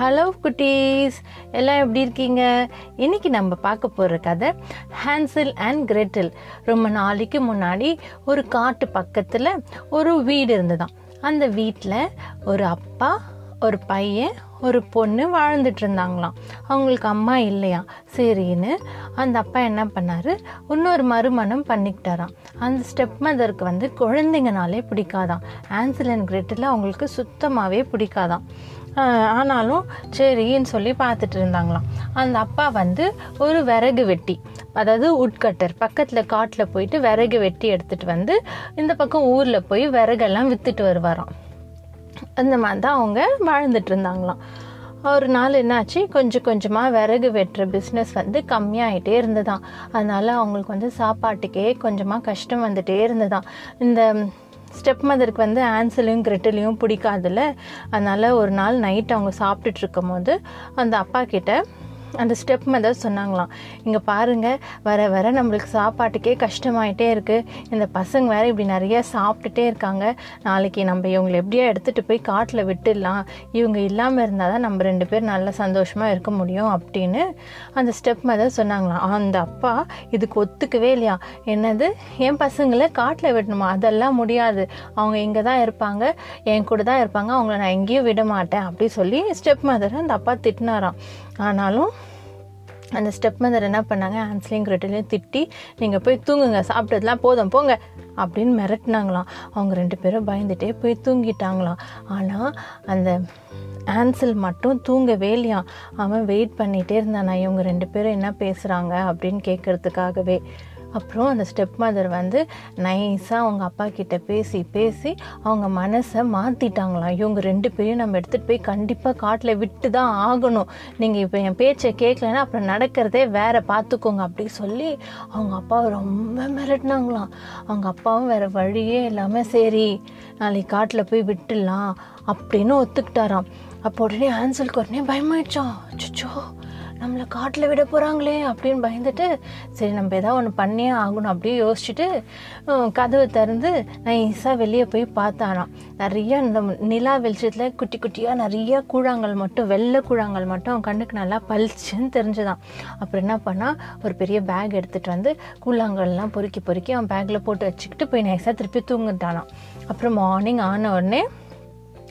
Hello குட்டீஸ் எல்லாம் எப்படி இருக்கீங்க? இன்னைக்கு நம்ம பார்க்க போகிற கதை ஹான்சில் அண்ட் கிரெட்டில் ரொம்ப நாளைக்கு முன்னாடி ஒரு காட்டு பக்கத்தில் ஒரு வீடு இருந்ததாம். அந்த வீட்டில் ஒரு அப்பா ஒரு பையன் ஒரு பொண்ணு வாழ்ந்துட்டு இருந்தாங்களாம். அவங்களுக்கு அம்மா இல்லையா? சரின்னு அந்த அப்பா என்ன பண்ணார்? இன்னொரு மறுமணம் பண்ணிக்கிட்டாராம். அந்த ஸ்டெப் மதருக்கு வந்து குழந்தைங்கனாலே பிடிக்காதான் ஆன்சல் அண்ட் கிரெட்டில் அவங்களுக்கு சுத்தமாகவே பிடிக்காதாம். ஆனாலும் சரின்னு சொல்லி பார்த்துட்டு இருந்தாங்களாம். அந்த அப்பா வந்து ஒரு விறகு வெட்டி அதாவது உட்கட்டர் பக்கத்தில் காட்டில் போயிட்டு விறகு வெட்டி எடுத்துட்டு வந்து இந்த பக்கம் ஊரில் போய் விறகெல்லாம் விற்றுட்டு வருவாராம். அந்த மாதிரி தான் அவங்க வாழ்ந்துட்டு இருந்தாங்களாம். ஒரு நாள் என்னாச்சு? கொஞ்சம் கொஞ்சமாக விறகு வெட்டுற பிஸ்னஸ் வந்து கம்மியாகிட்டே இருந்ததான் அதனால் அவங்களுக்கு வந்து சாப்பாட்டுக்கே கொஞ்சமாக கஷ்டம் வந்துகிட்டே இருந்ததான் இந்த ஸ்டெப் மதருக்கு வந்து ஆன்சலையும் கிரெட்டிலையும் பிடிக்காதில்ல. அதனால் ஒரு நாள் நைட் அவங்க சாப்பிட்டுட்டு இருக்கும் போது அந்த அப்பா கிட்ட அந்த ஸ்டெப் மெதர் சொன்னாங்களாம். இங்கே பாருங்கள் வர வர நம்மளுக்கு சாப்பாட்டுக்கே கஷ்டமாயிட்டே இருக்குது இந்த பசங்க வேற இப்படி நிறைய சாப்பிட்டுட்டே இருக்காங்க. நாளைக்கு நம்ம இவங்களை எப்படியோ எடுத்துகிட்டு போய் காட்டில் விட்டுடலாம். இவங்க இல்லாமல் இருந்தால் தான் நம்ம ரெண்டு பேர் நல்ல சந்தோஷமாக இருக்க முடியும் அப்படின்னு அந்த ஸ்டெப் மெதர் சொன்னாங்களாம். அந்த அப்பா இதுக்கு ஒத்துக்கவே இல்லையா? என்னது? என் பசங்களை காட்டில் விடணுமா? அதெல்லாம் முடியாது. அவங்க இங்கே தான் இருப்பாங்க. என் கூட தான் இருப்பாங்க. அவங்கள நான் எங்கேயும் விட மாட்டேன். அப்படி சொல்லி ஸ்டெப் மதரை அந்த அப்பா திட்டினாராம். ஆனாலும் அந்த ஸ்டெப் மதர் என்ன பண்ணாங்க? ஆன்ஸ்லையும் கிரெட்டிலையும் திட்டி நீங்கள் போய் தூங்குங்க சாப்பிட்டதுலாம் போதும் போங்க அப்படின்னு மிரட்டினாங்களாம். அவங்க ரெண்டு பேரும் பயந்துட்டே போய் தூங்கிட்டாங்களாம். ஆனால் அந்த ஆன்சல் மட்டும் தூங்கவே இல்லையாம். அவன் வெயிட் பண்ணிகிட்டே இருந்தானா? இவங்க ரெண்டு பேரும் என்ன பேசுகிறாங்க அப்படின்னு கேட்கறதுக்காகவே அப்புறம் அந்த ஸ்டெப் மதர் வந்து நைஸாக அவங்க அப்பா கிட்ட பேசி பேசி அவங்க மனசை மாற்றிட்டாங்களாம் இவங்க ரெண்டு பேரையும் நம்ம எடுத்துகிட்டு போய் கண்டிப்பாக காட்டில் விட்டு தான் ஆகணும். நீங்கள் இப்போ என் பேச்சை கேட்கலன்னா அப்புறம் நடக்கிறதே வேற பார்த்துக்கோங்க அப்படி சொல்லி அவங்க அப்பாவை ரொம்ப மிரட்டினாங்களாம். அவங்க அப்பாவும் வேற வழியே இல்லாமல் சரி நாளைக்கு காட்டில் போய் விட்டுடலாம் அப்படின்னு ஒத்துக்கிட்டாராம். அப்போ உடனே ஆன்சலுக்கு உடனே பயமாயிடுச்சோம். அச்சோ நம்மளை காட்டில் விட போகிறாங்களே அப்படின்னு பயந்துட்டு சரி நம்ம ஏதாவது ஒன்று பண்ணியே ஆகணும் அப்படியே யோசிச்சுட்டு கதவை திறந்து நைஸாக வெளியே போய் பார்த்தானா நிறைய இந்த நிலா வெளிச்சத்தில் குட்டி குட்டியாக நிறைய கூழாங்கல் மட்டும் வெள்ளை கூழாங்கல் மட்டும் அவன் கண்ணுக்கு நல்லா பளிச்சுன்னு தெரிஞ்சுதான். அப்புறம் என்ன பண்ணா ஒரு பெரிய பேக் எடுத்துகிட்டு வந்து கூழாங்கல்லாம் பொறுக்கி பொறுக்கி அவன் பேக்கில் போட்டு வச்சுக்கிட்டு போய் நைஸாக திருப்பி தூங்கிட்டானான் அப்புறம் மார்னிங் ஆன உடனே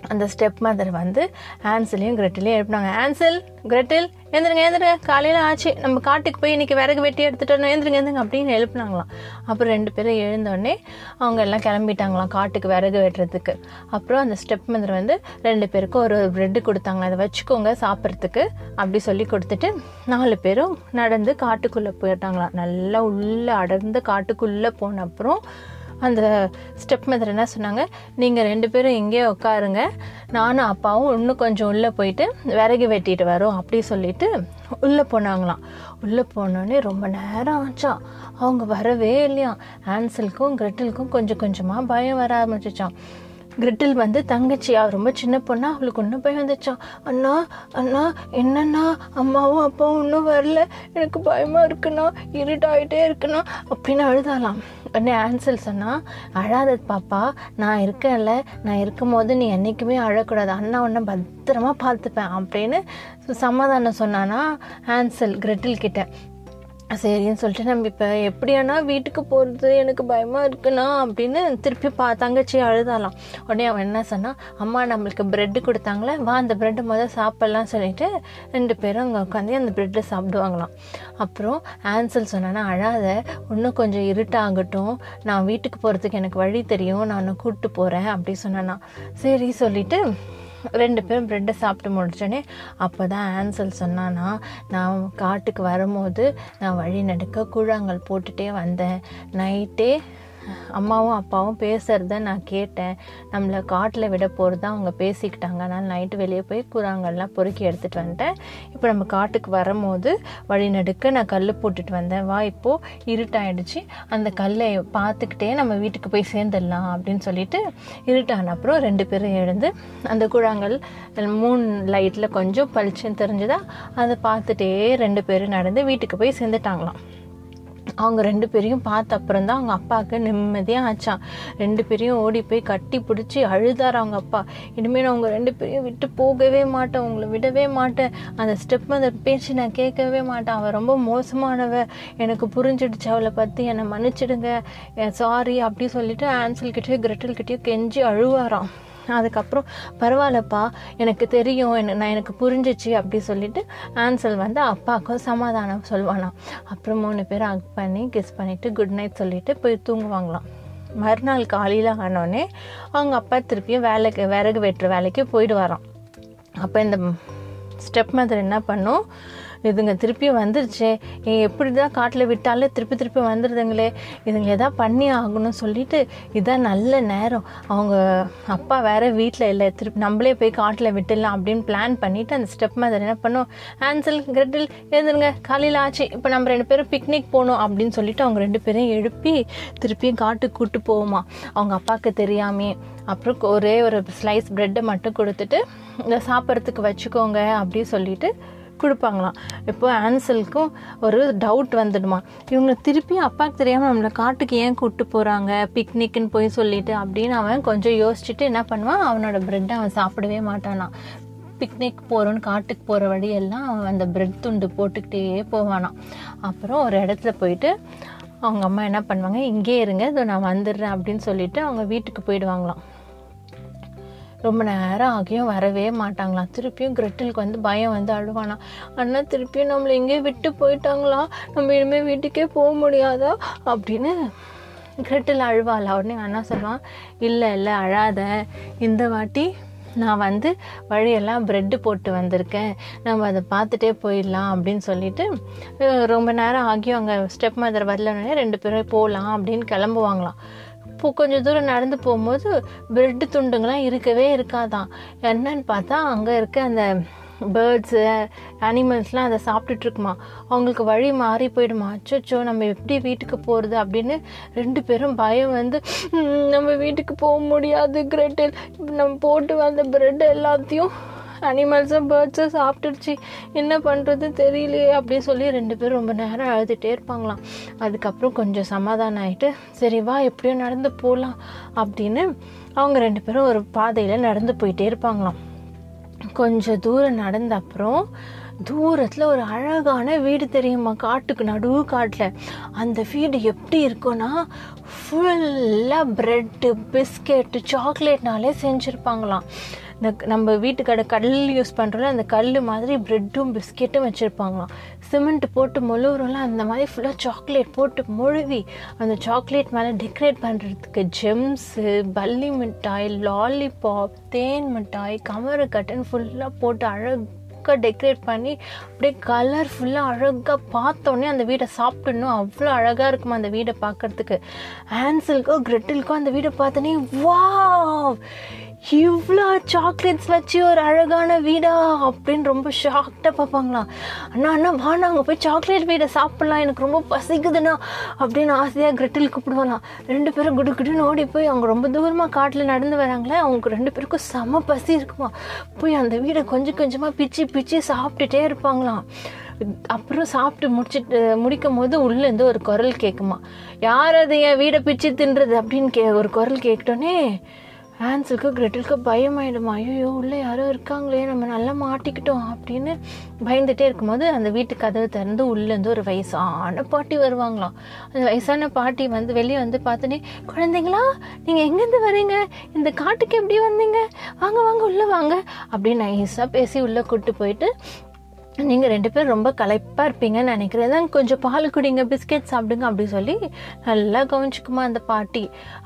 அந்த ஸ்டெப் மதர் வந்து ஆன்சலையும் கிரெட்டிலையும் எழுப்பினாங்க. ஆன்சல் கிரெட்டில் எழுந்துருங்க எழுந்துருங்க. காலையில் ஆச்சு. நம்ம காட்டுக்கு போய் இன்னைக்கு விறகு வெட்டி எடுத்துகிட்டு வரணும். எழுந்துருங்க அப்படின்னு எழுப்புனாங்களாம். அப்புறம் ரெண்டு பேரும் எழுந்தோடனே அவங்க எல்லாம் கிளம்பிட்டாங்களாம் காட்டுக்கு விறகு வெட்டுறதுக்கு. அப்புறம் அந்த ஸ்டெப் மதர் வந்து ரெண்டு பேருக்கும் ஒரு பிரெட்டு கொடுத்தாங்க அதை வச்சுக்கோங்க சாப்பிட்றதுக்கு அப்படி சொல்லி கொடுத்துட்டு நாலு பேரும் நடந்து காட்டுக்குள்ளே போயிட்டாங்களாம். நல்லா உள்ளே அடர்ந்த காட்டுக்குள்ளே போன அப்புறம் அந்த ஸ்டெப் மதர் என்ன சொன்னாங்க? நீங்கள் ரெண்டு பேரும் இங்கேயே உட்காருங்க நானும் அப்பாவும் இன்னும் கொஞ்சம் உள்ளே போயிட்டு விறகு வெட்டிட்டு வரோம் அப்படி சொல்லிட்டு உள்ளே போனாங்களாம். உள்ளே போனோடனே ரொம்ப நேரம் ஆச்சா. அவங்க வரவே இல்லையா ஆன்சலுக்கும் கிரெட்டிலுக்கும் கொஞ்சம் கொஞ்சமாக பயம் வர ஆரம்பிச்சிச்சான் கிரிட்டில் வந்து தங்கச்சி ரொம்ப சின்ன பொண்ணா? அவளுக்கு ஒன்று போய் வந்துச்சான் அண்ணா அண்ணா என்னண்ணா? அம்மாவும் அப்பாவும் இன்னும் வரல. எனக்கு பயமாக இருக்குண்ணா. இருட்டாயிட்டே இருக்குண்ணா. அப்படின்னு அழுதாலாம் உடனே ஆன்சல் சொன்னால் அழாத பாப்பா நான் இருக்கேன்ல. நான் இருக்கும் போது நீ என்றைக்குமே அழக்கூடாது. அண்ணா உன்னை பத்திரமா பார்த்துப்பேன். அப்படின்னு சமாதானம் சொன்னானா ஆன்சல் கிரெட்டில் கிட்ட. சரின்னு சொல்லிட்டு நம்ம இப்போ எப்படியானா வீட்டுக்கு போகிறது எனக்கு பயமாக இருக்குண்ணா அப்படின்னு திருப்பி பா தங்கச்சி அழுதாலாம் உடனே அவன் என்ன சொன்னான் அம்மா நம்மளுக்கு பிரெட்டு கொடுத்தாங்களே? வா அந்த பிரெட்டு முதல் சாப்பிட்லாம் சொல்லிட்டு ரெண்டு பேரும் அங்கே உட்காந்து அந்த பிரெட்டை சாப்பிடுவாங்களாம். அப்புறம் ஆன்சல் சொன்னான்னா அழாத இன்னும் கொஞ்சம் இருட்டாகட்டும். நான் வீட்டுக்கு போகிறதுக்கு எனக்கு வழி தெரியும். நான் கூப்பிட்டு போகிறேன் அப்படி சொன்னானா. சரி சொல்லிவிட்டு ரெண்டு பேரும் ப்ரெட்டை சாப்பிட்டு முடிச்சோடனே அப்போ தான் ஆன்சல் சொன்னான்னா நான் காட்டுக்கு வரும்போது நான் வழி நடுக்க கூழாங்கல் போட்டுகிட்டே வந்தேன். நைட்டே அம்மாவும் அப்பாவும் பேசுகிறத நான் கேட்டேன். நம்மளை காட்டில் விட போகிறதா அவங்க பேசிக்கிட்டாங்க. அதனால் நைட்டு வெளியே போய் கூழாங்கல்லாம் பொறுக்கி எடுத்துகிட்டு வந்துட்டேன். இப்போ நம்ம காட்டுக்கு வரும்போது வழி நடுக்க நான் கல் போட்டுட்டு வந்தேன். வா இப்போது இருட்டாயிடுச்சு. அந்த கல்லை பார்த்துக்கிட்டே நம்ம வீட்டுக்கு போய் சேர்ந்துடலாம் அப்படின்னு சொல்லிட்டு இருட்டான அப்புறம் ரெண்டு பேரும் எழுந்து அந்த கூழாங்கல் மூணு லைட்டில் கொஞ்சம் பளிச்சுன்னு தெரிஞ்சுதா? அதை பார்த்துட்டே ரெண்டு பேரும் நடந்து வீட்டுக்கு போய் சேர்ந்துட்டாங்களாம். அவங்க ரெண்டு பேரையும் பார்த்த அப்புறம் தான் அவங்க அப்பாவுக்கு நிம்மதியாக ஆச்சான் ரெண்டு பேரையும் ஓடி போய் கட்டி பிடிச்சி அழுதார் அவங்க அப்பா. இனிமேல் நான் அவங்க ரெண்டு பேரையும் விட்டு போகவே மாட்டேன் உங்களை விடவே மாட்டேன். அந்த ஸ்டெப் மதர் பேச்சு நான் கேட்கவே மாட்டேன். அவள் ரொம்ப மோசமானவ. எனக்கு புரிஞ்சிடுச்சு அவளை பற்றி என்னை மன்னிச்சிடுங்க. சாரி அப்படி சொல்லிட்டு ஆன்சல் கிட்டேயோ கிரெட்டல் கிட்டேயோ கெஞ்சி அழுவாராம். அதுக்கப்புறம் பரவாயில்லப்பா எனக்கு தெரியும் என்ன நான் எனக்கு புரிஞ்சிச்சு அப்படி சொல்லிட்டு ஆன்சல் வந்து அப்பாவுக்கும் சமாதானம் சொல்லுவானாம் அப்புறம் மூணு பேரும் ஹக் பண்ணி கிஸ் பண்ணிவிட்டு குட் நைட் சொல்லிட்டு போய் தூங்குவாங்களாம். மறுநாள் காலையில் ஆனோடனே அவங்க அப்பா திருப்பியும் வேலைக்கு விறகு வெட்டுற வேலைக்கு போயிடுவாராம். அப்போ இந்த ஸ்டெப் மதர் என்ன பண்ணும்? இதுங்க திருப்பியும் வந்துருச்சே. எப்படி தான் காட்டில் விட்டாலே திருப்பி திருப்பி வந்துடுதுங்களே இதுங்க எதாவது பண்ணி ஆகணும்னு சொல்லிட்டு இதான் நல்ல நேரம். அவங்க அப்பா வேற வீட்டில் இல்லை. திருப்பி நம்மளே போய் காட்டில் விட்டுடலாம் அப்படின்னு பிளான் பண்ணிட்டு அந்த ஸ்டெப் மதர் என்ன பண்ணும்? ஆன்சல் கிரெட்டில் எழுதுருங்க காலையில் ஆச்சு. இப்போ நம்ம ரெண்டு பேரும் பிக்னிக் போகணும் அப்படின்னு சொல்லிட்டு அவங்க ரெண்டு பேரையும் எழுப்பி திருப்பியும் காட்டுக்கு கூப்பிட்டு போவோமா. அவங்க அப்பாவுக்கு தெரியாமே. அப்புறம் ஒரே ஒரு ஸ்லைஸ் ப்ரெட்டை மட்டும் கொடுத்துட்டு சாப்பிட்றதுக்கு வச்சுக்கோங்க அப்படி சொல்லிட்டு கொடுப்பாங்களாம். இப்போ ஆன்சலுக்கும் ஒரு டவுட் வந்துடுமா. இவங்க திருப்பி அப்பாவுக்கு தெரியாமல் நம்மளை காட்டுக்கு ஏன் கூப்பிட்டு போகிறாங்க பிக்னிக்னு போய் சொல்லிட்டு அப்படின்னு அவன் கொஞ்சம் யோசிச்சுட்டு என்ன பண்ணுவான்? அவனோட பிரெட்டை அவன் சாப்பிடவே மாட்டானா பிக்னிக் போகிறோன்னு காட்டுக்கு போகிற வழியெல்லாம் அவன் அந்த பிரெட் துண்டு போட்டுக்கிட்டே போவானா அப்புறம் ஒரு இடத்துல போயிட்டு அவங்க அம்மா என்ன பண்ணுவாங்க? இங்கே இருங்க இதோ நான் வந்துடுறேன் அப்படின்னு சொல்லிட்டு அவங்க வீட்டுக்கு போயிடுவாங்களாம். ரொம்ப நேரம் ஆகியும் வரவே மாட்டாங்களாம். திருப்பியும் கிரெட்டிலுக்கு வந்து பயம் வந்து அழுவானா அண்ணா திருப்பியும் நம்மளை எங்கேயே விட்டு போயிட்டாங்களா? நம்ம இனிமேல் வீட்டுக்கே போக முடியாதா? அப்படின்னு கிரெட்டில் அழுவாள்? உடனே அண்ணா சொல்லுவான் இல்லை இல்லை அழாத. இந்த வாட்டி நான் வந்து வழியெல்லாம் ப்ரெட்டு போட்டு வந்திருக்கேன். நம்ம அதை பார்த்துட்டே போயிடலாம் அப்படின்னு சொல்லிட்டு ரொம்ப நேரம் ஆகியும் அங்கே ஸ்டெப் மதர் வரலன்னே ரெண்டு பேரும் போகலாம் அப்படின்னு கிளம்புவாங்களாம். இப்போ கொஞ்சம் தூரம் நடந்து போகும்போது பிரெட்டு துண்டுங்கள்லாம் இருக்கவே இருக்காதான் என்னன்னு பார்த்தா அங்கே இருக்க அந்த பேர்ட்ஸு அனிமல்ஸ்லாம் அதை சாப்பிட்டுட்டு இருக்குமா அவங்களுக்கு வழி மாறி போயிடுமா. அச்சோ நம்ம எப்படி வீட்டுக்கு போகிறது அப்படின்னு ரெண்டு பேரும் பயம் வந்து நம்ம வீட்டுக்கு போக முடியாது கிரெட்டில். நம்ம போட்டு வந்த பிரெட் எல்லாத்தையும் அனிமல்ஸும் பேர்ட்ஸும் சாப்பிட்டுருச்சு. என்ன பண்ணுறது தெரியலையே அப்படின்னு சொல்லி ரெண்டு பேரும் ரொம்ப நேரம் அழுதுகிட்டே இருப்பாங்களாம். அதுக்கப்புறம் கொஞ்சம் சமாதானம் ஆகிட்டு சரி வா எப்படியோ நடந்து போகலாம் அப்படின்னு அவங்க ரெண்டு பேரும் ஒரு பாதையில் நடந்து போயிட்டே இருப்பாங்களாம். கொஞ்சம் தூரம் நடந்த அப்புறம் தூரத்தில் ஒரு அழகான வீடு தெரியுமா? காட்டுக்கு நடுவு காட்டில். அந்த வீடு எப்படி இருக்கும்னா ஃபுல்லாக ப்ரெட்டு பிஸ்கெட்டு சாக்லேட்னாலே செஞ்சுருப்பாங்களாம். இந்த நம்ம வீட்டுக்கடை கல் யூஸ் பண்ணுறோம்ல அந்த கல் மாதிரி ப்ரெட்டும் பிஸ்கெட்டும் வச்சுருப்பாங்களாம். சிமெண்ட் போட்டு மொழுவுறோம்ல அந்த மாதிரி ஃபுல்லாக சாக்லேட் போட்டு மொழுவி அந்த சாக்லேட் மேலே டெக்கரேட் பண்ணுறதுக்கு ஜெம்ஸு பல்லி மிட்டாய் லாலிபாப் தேன் மிட்டாய் கமரு கட்டன் ஃபுல்லாக போட்டு அழகாக டெக்கரேட் பண்ணி அப்படியே கலர்ஃபுல்லாக அழகாக பார்த்தோன்னே அந்த வீடை சாப்பிட்டுணும் அவ்வளோ அழகாக இருக்குமா அந்த வீடை பார்க்கறதுக்கு. ஆன்சலுக்கோ கிரெட்டிலுக்கோ அந்த வீடை பார்த்தோன்னே வாவ் இவ்வளோ சாக்லேட்ஸ் வச்சு ஒரு அழகான வீடா அப்படின்னு ரொம்ப ஷாக்டாக பார்ப்பாங்களாம். அண்ணா அண்ணா வா நாங்கள் போய் சாக்லேட் வீடை சாப்பிட்லாம். எனக்கு ரொம்ப பசிக்குதுண்ணா அப்படின்னு ஆசையாக கிரெட்டில் கூப்பிடுவாங்களாம். ரெண்டு பேரும் குடு குடுன்னு ஓடி போய் அவங்க ரொம்ப தூரமாக காட்டில் நடந்து வராங்களே அவங்க ரெண்டு பேருக்கும் செம பசி இருக்குமா. போய் அந்த வீடை கொஞ்சம் கொஞ்சமாக பிச்சு பிச்சு சாப்பிட்டுட்டே இருப்பாங்களாம். அப்புறம் சாப்பிட்டு முடிச்சிட்டு முடிக்கும் போது உள்ளேருந்து ஒரு குரல் கேட்குமா. யார் அது? என் வீடை பிச்சு தின்றது? அப்படின்னு கே ஒரு குரல் கேட்டோன்னே ஹான்ஸுக்கு கிரெட்டலுக்கு பயம் ஆகிடும் ஐயோ உள்ளே யாரோ இருக்காங்களே நம்ம நல்லா மாட்டிக்கிட்டோம் அப்படின்னு பயந்துகிட்டே இருக்கும்போது அந்த வீட்டு கதவை திறந்து உள்ளேருந்து ஒரு வயசான பாட்டி வருவாங்களாம். அந்த வயசான பாட்டி வந்து வெளியே வந்து பார்த்தோன்னே குழந்தைங்களா நீங்கள் எங்கேருந்து வரீங்க? இந்த காட்டுக்கு எப்படி வந்தீங்க? வாங்க வாங்க உள்ளே வாங்க. அப்படின்னு நைஸாக பேசி உள்ளே கூப்பிட்டு போயிட்டு நீங்கள் ரெண்டு பேரும் ரொம்ப களைப்பாக இருப்பீங்கன்னு நினைக்கிறேன். தான் கொஞ்சம் பால் குடிங்க பிஸ்கெட் சாப்பிடுங்க அப்படி சொல்லி நல்லா கவனிச்சுக்குமா அந்த பாட்டி.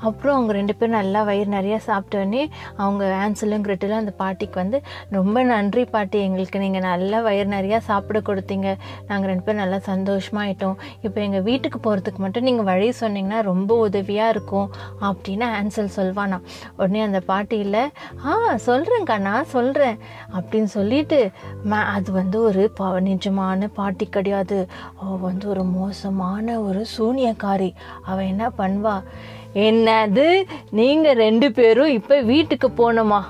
அப்புறம் அவங்க ரெண்டு பேரும் நல்லா வயிறு நிறையா சாப்பிட்டோன்னே அவங்க ஆன்சலும் கிரிட்டிலும் அந்த பாட்டிக்கு வந்து ரொம்ப நன்றி பாட்டி எங்களுக்கு நீங்கள் நல்லா வயிறு நிறையா சாப்பிட கொடுத்தீங்க. நாங்கள் ரெண்டு பேரும் நல்லா சந்தோஷமாயிட்டோம் இப்போ எங்கள் வீட்டுக்கு போகிறதுக்கு மட்டும் நீங்கள் வழி சொன்னீங்கன்னா ரொம்ப உதவியாக இருக்கும். அப்படின்னு ஆன்சல் சொல்வானா. உடனே அந்த பாட்டியில் ஆ சொல்கிறேங்க்கா நான் சொல்கிறேன் அப்படின்னு சொல்லிட்டு ம அது வந்து ஒரு ப நிஜமான பாட்டி கிடையாது. அவள் வந்து ஒரு மோசமான ஒரு சூனியக்காரி. அவள் என்ன பண்ணுவா? என்னது? நீங்கள் ரெண்டு பேரும் இப்போ வீட்டுக்கு போனோமா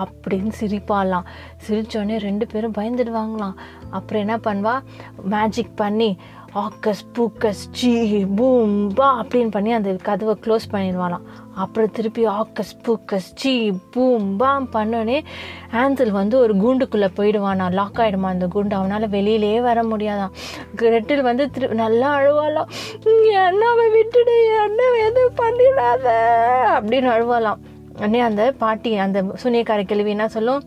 அப்படின்னு சிரிப்பாலாம் சிரிச்சோடனே ரெண்டு பேரும் பயந்துடுவாங்களாம். அப்புறம் என்ன பண்ணுவா? மேஜிக் பண்ணி ஆக்கஸ் பூக்கஸ் ஜீ பூம் பா அப்படின்னு பண்ணி அந்த கதவை க்ளோஸ் பண்ணிடுவாளாம். அப்புறம் திருப்பி ஆக்கஸ் பூக்கஸ் ஜீ பூம் பாம் பண்ணோடனே ஆன்சல் வந்து ஒரு கூண்டுக்குள்ளே போயிடுவானா லாக் ஆகிடுமா அந்த குண்டு? அவனால் வெளியிலே வர முடியாதான். கிரெட்டில் வந்து திரு நல்லா அழுவாலாம் அண்ணாவை விட்டுடு அண்ணாவை எதுவும் பண்ணிடாத அப்படின்னு அழுவாலாம் உடனே அந்த பாட்டி அந்த சூனியக்கார கேள்வி என்ன சொல்லும்?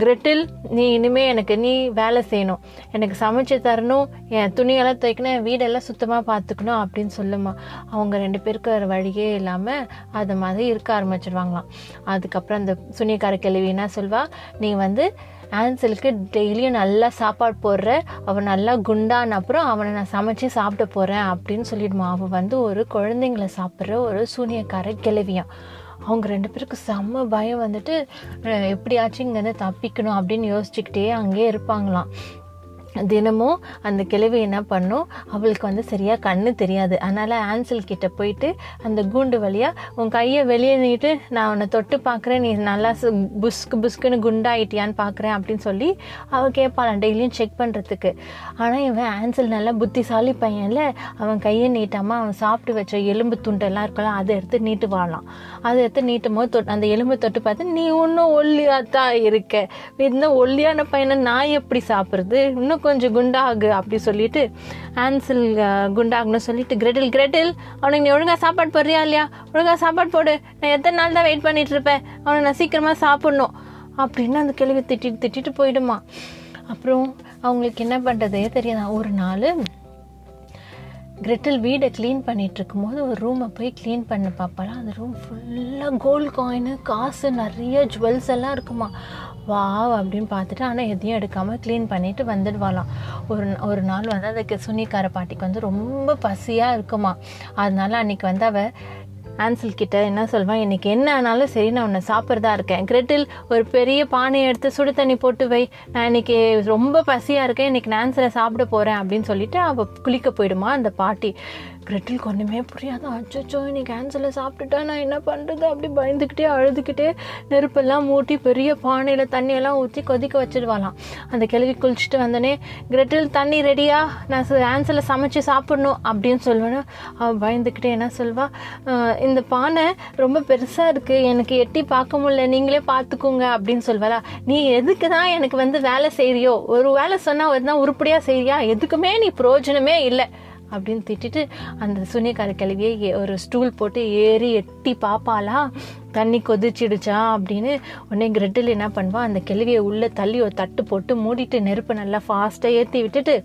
கிரெட்டில் நீ இனிமே எனக்கு நீ வேலை செய்யணும். எனக்கு சமைச்சு தரணும். என் துணியெல்லாம் துவைக்கணும். என் வீடெல்லாம் சுத்தமாக பார்த்துக்கணும் அப்படின்னு சொல்லுமா. அவங்க ரெண்டு பேருக்கு வேறு வழியே இல்லாமல் அது மாதிரி இருக்க ஆரம்பிச்சிடுவாங்களாம் அதுக்கப்புறம் அந்த சுனியக்கார கேள்வி என்ன சொல்வா? நீ வந்து ஆன்சலுக்கு டெய்லியும் நல்லா சாப்பாடு போடுற. அவன் நல்லா குண்டான அப்புறம் அவனை நான் சமைச்சு சாப்பிட போகிறேன் அப்படின்னு சொல்லிடுமா. அவள் வந்து ஒரு குழந்தைங்களை சாப்பிட்ற ஒரு சூனியக்கார கிளவியான் அவங்க ரெண்டு பேருக்கு செம்ம பயம் வந்துட்டு எப்படியாச்சும் இங்கேருந்து தப்பிக்கணும் அப்படின்னு யோசிச்சுக்கிட்டே அங்கேயே இருப்பாங்களாம். தினமும் அந்த கிழவி என்ன பண்ணும்? அவளுக்கு வந்து சரியாக கண்ணு தெரியாது. அதனால் ஆன்சல் கிட்ட போயிட்டு அந்த கூண்டு வழியாக உன் கையை வெளியே நீட்டு நான் உன்னை தொட்டு பார்க்குறேன். நீ நல்லா சு- புஸ்கு புஸ்குன்னு குண்டாயிட்டியான்னு பார்க்குறேன் அப்படின்னு சொல்லி அவள் கேட்பாளான் டெய்லியும் செக் பண்ணுறதுக்கு ஆனால் இவன் ஆன்சல் நல்லா புத்திசாலி பையன்ல அவன் கையை நீட்டாமல் அவன் சாப்பிட்டு வச்ச எலும்பு துண்டெல்லாம் இருக்கலாம் அதை எடுத்து நீட்டுவாளாம் அதை எடுத்து நீட்டும் போது தொட்டு அந்த எலும்பு தொட்டு பார்த்து நீ இன்னும் ஒல்லியாக தான் இருக்க இன்னும் ஒல்லியான பையனை நான் எப்படி சாப்பிட்றது? இன்னும் கொஞ்சம் குண்டாகு அப்படி சொல்லிட்டு ஆன்சில் குண்டாகுன்னு சொல்லிட்டு கிரெட்டில் கிரெட்டில் அவனுக்கு நீ ஒழுங்காக சாப்பாடு போடுறியா இல்லையா? ஒழுங்காக சாப்பாடு போடு. நான் எத்தனை நாள் தான் வெயிட் பண்ணிட்டு இருப்பேன். அவனை நான் சீக்கிரமாக சாப்பிடணும். அப்படின்னு அந்த கேள்வி திட்டிட்டு திட்டிட்டு போயிடுமா. அப்புறம் அவங்களுக்கு என்ன பண்ணுறதே தெரியாதா? ஒரு நாள் கிரெட்டில் வீடை க்ளீன் பண்ணிட்டு இருக்கும்போது ஒரு ரூமை போய் க்ளீன் பண்ண பார்ப்பாலாம் அந்த ரூம் ஃபுல்லாக கோல்டு காயின் காசு நிறைய ஜுவல்ஸ் எல்லாம் இருக்குமா? வா அப்படின்னு பார்த்துட்டு ஆனால் எதையும் எடுக்காமல் க்ளீன் பண்ணிவிட்டு வந்துடுவாளாம். ஒரு ஒரு நாள் வந்து அதுக்கு சுனிக்கார பாட்டிக்கு வந்து ரொம்ப பசியாக இருக்குமா. அதனால அன்னைக்கு வந்து அவள் ஆன்சல் கிட்ட என்ன சொல்வான் இன்னைக்கு என்ன ஆனாலும் சரி நான் உன்னை சாப்பிட்றதா இருக்கேன். கிரெட்டில் ஒரு பெரிய பானையை எடுத்து சுடு தண்ணி போட்டு வை. நான் இன்னைக்கு ரொம்ப பசியாக இருக்கேன். இன்னைக்கு நான் ஆன்சலை சாப்பிட போகிறேன் அப்படின்னு சொல்லிட்டு அவள் குளிக்க போயிடுமா அந்த பாட்டி. பிரெட்டிலுக்கு ஒன்றுமே புரியாது. அச்சோ நீ கேன்சலை சாப்பிட்டுட்டா நான் என்ன பண்ணுறது அப்படி பயந்துக்கிட்டே அழுதுகிட்டே நெருப்பெல்லாம் மூட்டி பெரிய பானையில் தண்ணியெல்லாம் ஊற்றி கொதிக்க வச்சிடுவாளாம். அந்த கிழவி குளிச்சுட்டு வந்தோடனே கிரெட்டில் தண்ணி ரெடியா? நான் ஆன்சரில் சமைச்சு சாப்பிடணும் அப்படின்னு சொல்லுவேன்னு அவள் பயந்துக்கிட்டே என்ன சொல்வா? இந்த பானை ரொம்ப பெருசாக இருக்குது எனக்கு எட்டி பார்க்க முடியல. நீங்களே பார்த்துக்கோங்க அப்படின்னு சொல்வாளா. நீ எதுக்கு தான் எனக்கு வந்து வேலை செய்கிறியோ ஒரு வேலை சொன்னால் ஒரு தான் உருப்படியாக செய்கிறியா எதுக்குமே நீ பிரயோஜனமே இல்லை. அப்படின்னு திட்டிட்டு அந்த சுனியக்கார கிளவியை ஒரு ஸ்டூல் போட்டு ஏறி எட்டி பாப்பாளா? தண்ணி கொதிச்சிடுச்சா அப்படின்னு உடனே கிரெட்டில் என்ன பண்ணுவா? அந்த கிளவியை உள்ளே தள்ளி ஒரு தட்டு போட்டு மூடிட்டு நெருப்பு நல்லா ஃபாஸ்ட்டாக ஏற்றி விட்டுட்டு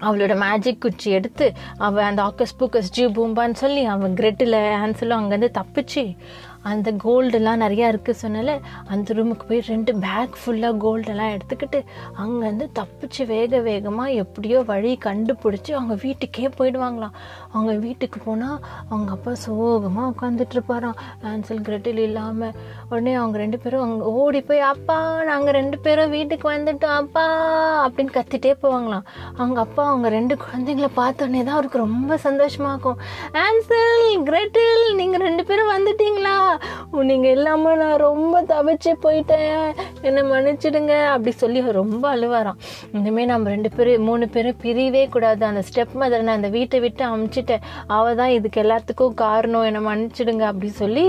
அவளோட மேஜிக் குச்சி எடுத்து அவள் அந்த ஆக்கஸ் பூக்கஸ் ஜி பூம்பான்னு சொல்லி அவன் கிரெட்டில் ஆன்சலும் அங்கேருந்து தப்பிச்சு அந்த கோல்டெல்லாம் நிறையா இருக்குது சொன்னால அந்த ரூமுக்கு போய் ரெண்டு பேக் ஃபுல்லாக கோல்டெல்லாம் எடுத்துக்கிட்டு அங்கேருந்து தப்பிச்சு வேக வேகமாக எப்படியோ வழி கண்டுபிடிச்சி அவங்க வீட்டுக்கே போயிடுவாங்களாம். அவங்க வீட்டுக்கு போனால் அவங்க அப்பா சோகமாக உட்காந்துட்டு இருப்பாராம். ஆன்சல் கிரெட்டில் இல்லாமல் உடனே அவங்க ரெண்டு பேரும் அவங்க ஓடி போய் அப்பா நாங்கள் ரெண்டு பேரும் வீட்டுக்கு வந்துட்டோம் அப்பா அப்படின்னு கத்திட்டே போவாங்களாம். அவங்க அப்பா அவங்க ரெண்டு குழந்தைங்கள பார்த்தோன்னே தான் அவருக்கு ரொம்ப சந்தோஷமாக இருக்கும். ஆன்சல் கிரெட்டில் நீங்கள் ரெண்டு பேரும் வந்துட்டீங்களா? நீங்கள் இல்லாமல் நான் ரொம்ப தவிச்சு போயிட்டேன். என்னை மன்னிச்சிடுங்க. அப்படி சொல்லி ரொம்ப அழுவாராம். இனிமேல் நம்ம ரெண்டு பேரும் மூணு பேரும் பிரியவே கூடாது. அந்த ஸ்டெப் மதர் நான் அந்த வீட்டை விட்டு அமுச்சிட்டேன். அவள் தான் இதுக்கு எல்லாத்துக்கும் காரணம். என்னை மன்னிச்சிடுங்க அப்படி சொல்லி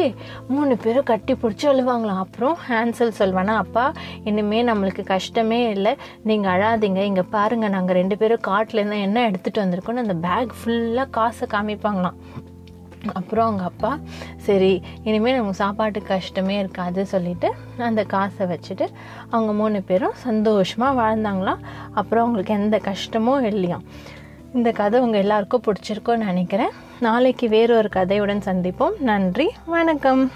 மூணு பேரும் கட்டி பிடிச்சி அழுவாங்களாம். அப்புறம் ஹேன்சல் சொல்வானா அப்பா இனிமே நம்மளுக்கு கஷ்டமே இல்லை. நீங்கள் அழாதீங்க. இங்கே பாருங்க நாங்கள் ரெண்டு பேரும் காட்டிலேருந்து என்ன எடுத்துகிட்டு வந்திருக்கோன்னு அந்த பேக் ஃபுல்லாக காசை காமிப்பாங்களாம். அப்புறம் அவங்க அப்பா சரி இனிமேல் நமக்கு சாப்பாட்டு கஷ்டமே இருக்காது சொல்லிட்டு அந்த காசை வச்சுட்டு அவங்க மூணு பேரும் சந்தோஷமாக வாழ்ந்தாங்களாம். அப்புறம் அவங்களுக்கு எந்த கஷ்டமும் இல்லையாம். இந்த கதை உங்கள் எல்லாருக்கும் பிடிச்சிருக்கோன்னு நினைக்கிறேன். நாளைக்கு வேறொரு கதையுடன் சந்திப்போம். நன்றி வணக்கம்.